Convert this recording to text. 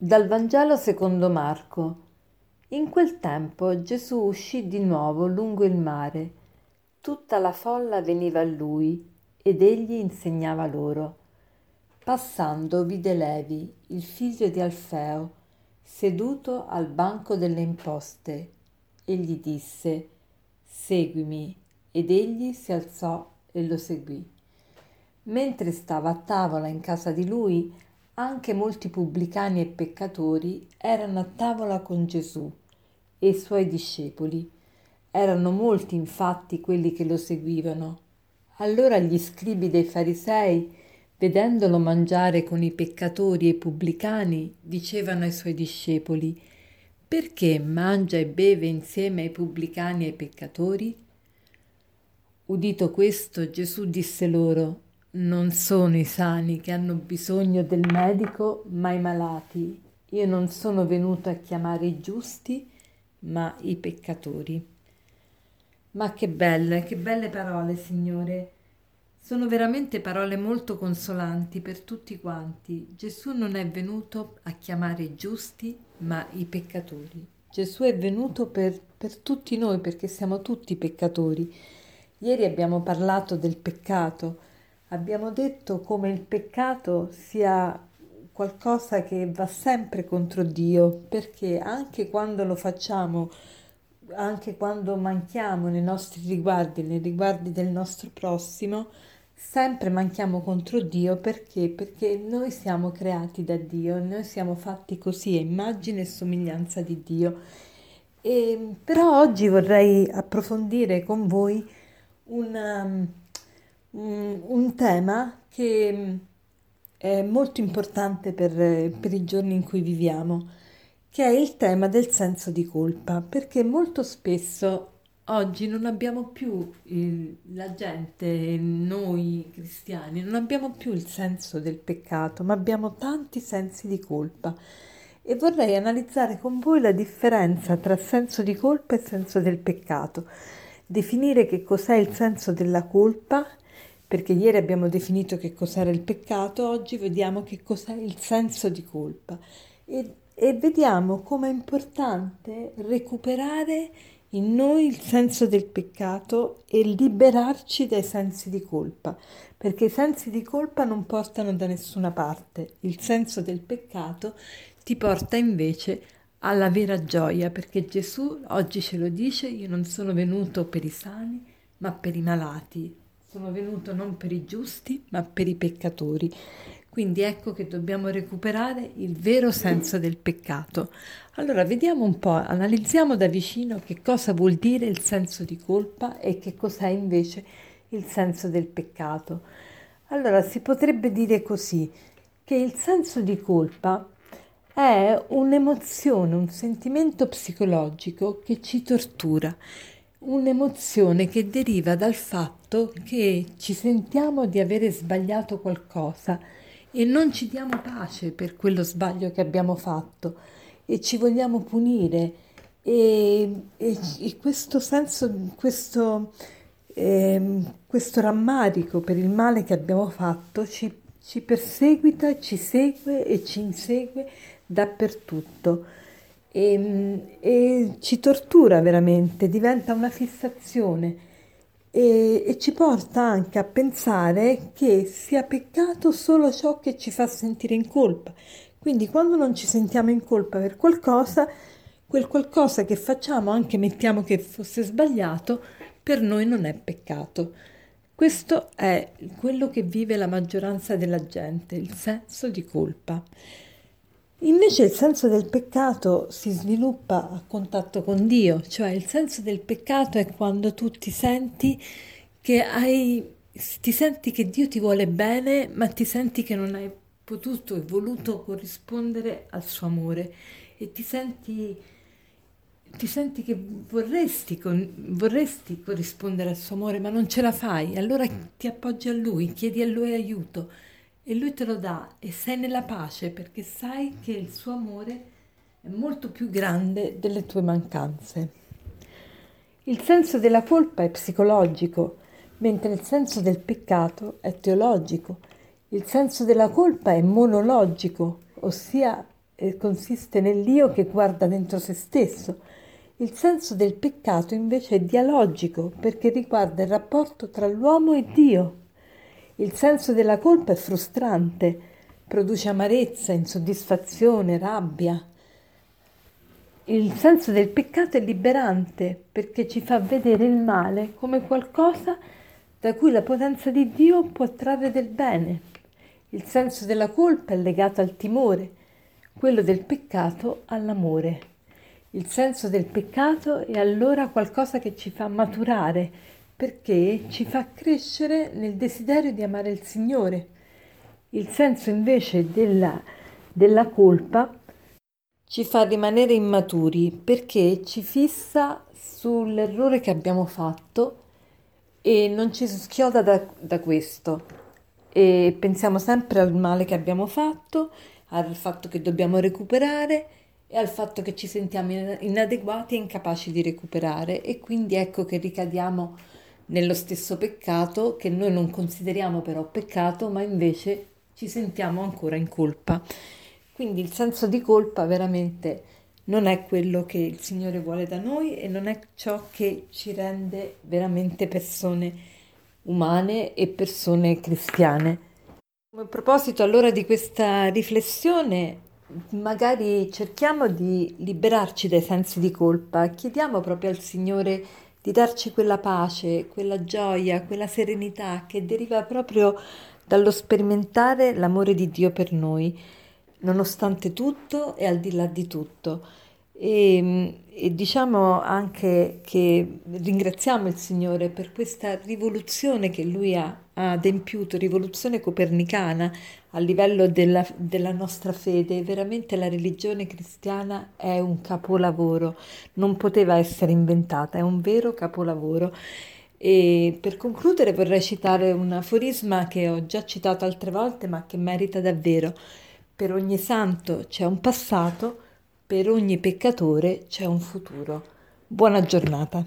Dal Vangelo secondo Marco. In quel tempo Gesù uscì di nuovo lungo il mare. Tutta la folla veniva a lui ed egli insegnava loro. Passando vide Levi, il figlio di Alfeo, seduto al banco delle imposte, e gli disse, Seguimi. Ed egli si alzò e lo seguì. Mentre stava a tavola in casa di lui, anche molti pubblicani e peccatori erano a tavola con Gesù e i suoi discepoli. Erano molti infatti quelli che lo seguivano. Allora gli scribi dei farisei, vedendolo mangiare con i peccatori e i pubblicani, dicevano ai suoi discepoli, perché mangia e beve insieme ai pubblicani e ai peccatori? Udito questo, Gesù disse loro, non sono i sani che hanno bisogno del medico, ma i malati. Io non sono venuto a chiamare i giusti, ma i peccatori. Ma che belle, che belle parole, Signore. Sono veramente parole molto consolanti per tutti quanti. Gesù non è venuto a chiamare i giusti, ma i peccatori. Gesù è venuto per, per tutti noi perché siamo tutti peccatori. Ieri abbiamo parlato del peccato abbiamo detto come il peccato sia qualcosa che va sempre contro Dio, perché anche quando lo facciamo, anche quando manchiamo nei nostri riguardi, nei riguardi del nostro prossimo, sempre manchiamo contro Dio perché? Perché noi siamo creati da Dio, noi siamo fatti così, a immagine e somiglianza di Dio. E, però oggi vorrei approfondire con voi una un, un tema che mm, è molto importante per, per i giorni in cui viviamo, che è il tema del senso di colpa, perché molto spesso oggi non abbiamo più il, la gente, noi cristiani, non abbiamo più il senso del peccato, ma abbiamo tanti sensi di colpa. E vorrei analizzare con voi la differenza tra senso di colpa e senso del peccato, definire che cos'è il senso della colpa perché ieri abbiamo definito che cos'era il peccato, oggi vediamo che cos'è il senso di colpa. E, e vediamo come è importante recuperare in noi il senso del peccato e liberarci dai sensi di colpa, perché i sensi di colpa non portano da nessuna parte, il senso del peccato ti porta invece alla vera gioia, perché Gesù oggi ce lo dice, io non sono venuto per i sani, ma per i malati, sono venuto non per i giusti, ma per i peccatori. Quindi ecco che dobbiamo recuperare il vero senso del peccato. Allora vediamo un po', analizziamo da vicino che cosa vuol dire il senso di colpa e che cos'è invece il senso del peccato. Allora si potrebbe dire così, che il senso di colpa è un'emozione, un sentimento psicologico che ci tortura, un'emozione che deriva dal fatto che ci sentiamo di avere sbagliato qualcosa e non ci diamo pace per quello sbaglio che abbiamo fatto e ci vogliamo punire. E, e, e questo senso, questo, eh, questo rammarico per il male che abbiamo fatto ci, ci perseguita, ci segue e ci insegue dappertutto e, e ci tortura veramente, diventa una fissazione e, e ci porta anche a pensare che sia peccato solo ciò che ci fa sentire in colpa. Quindi quando non ci sentiamo in colpa per qualcosa, quel qualcosa che facciamo, anche mettiamo che fosse sbagliato, per noi non è peccato. Questo è quello che vive la maggioranza della gente, il senso di colpa. Invece il senso del peccato si sviluppa a contatto con Dio, cioè il senso del peccato è quando tu ti senti che hai ti senti che Dio ti vuole bene, ma ti senti che non hai potuto e voluto corrispondere al suo amore e ti senti, ti senti che vorresti, vorresti corrispondere al suo amore, ma non ce la fai. Allora ti appoggi a Lui, chiedi a Lui aiuto e lui te lo dà e sei nella pace perché sai che il suo amore è molto più grande delle tue mancanze. Il senso della colpa è psicologico, mentre il senso del peccato è teologico. Il senso della colpa è monologico, ossia eh, consiste nell'io che guarda dentro se stesso. Il senso del peccato invece è dialogico perché riguarda il rapporto tra l'uomo e Dio. Il senso della colpa è frustrante, produce amarezza, insoddisfazione, rabbia. Il senso del peccato è liberante perché ci fa vedere il male come qualcosa da cui la potenza di Dio può trarre del bene. Il senso della colpa è legato al timore, quello del peccato all'amore. Il senso del peccato è allora qualcosa che ci fa maturare perché ci fa crescere nel desiderio di amare il Signore. Il senso invece della, della colpa ci fa rimanere immaturi perché ci fissa sull'errore che abbiamo fatto e non ci schioda da, da questo. E pensiamo sempre al male che abbiamo fatto, al fatto che dobbiamo recuperare e al fatto che ci sentiamo inadeguati e incapaci di recuperare e quindi ecco che ricadiamo nello stesso peccato che noi non consideriamo però peccato ma invece ci sentiamo ancora in colpa. Quindi il senso di colpa veramente non è quello che il Signore vuole da noi e non è ciò che ci rende veramente persone umane e persone cristiane. Come proposito allora di questa riflessione, magari cerchiamo di liberarci dai sensi di colpa, chiediamo proprio al Signore di darci quella pace, quella gioia, quella serenità che deriva proprio dallo sperimentare l'amore di Dio per noi nonostante tutto e al di là di tutto. E, e, diciamo anche che ringraziamo il Signore per questa rivoluzione che Lui ha, ha adempiuto, rivoluzione copernicana a livello della, della nostra fede. Veramente la religione cristiana è un capolavoro, non poteva essere inventata, è un vero capolavoro. E per concludere vorrei citare un aforisma che ho già citato altre volte ma che merita davvero. Per ogni santo c'è un passato, per ogni peccatore c'è un futuro. Buona giornata.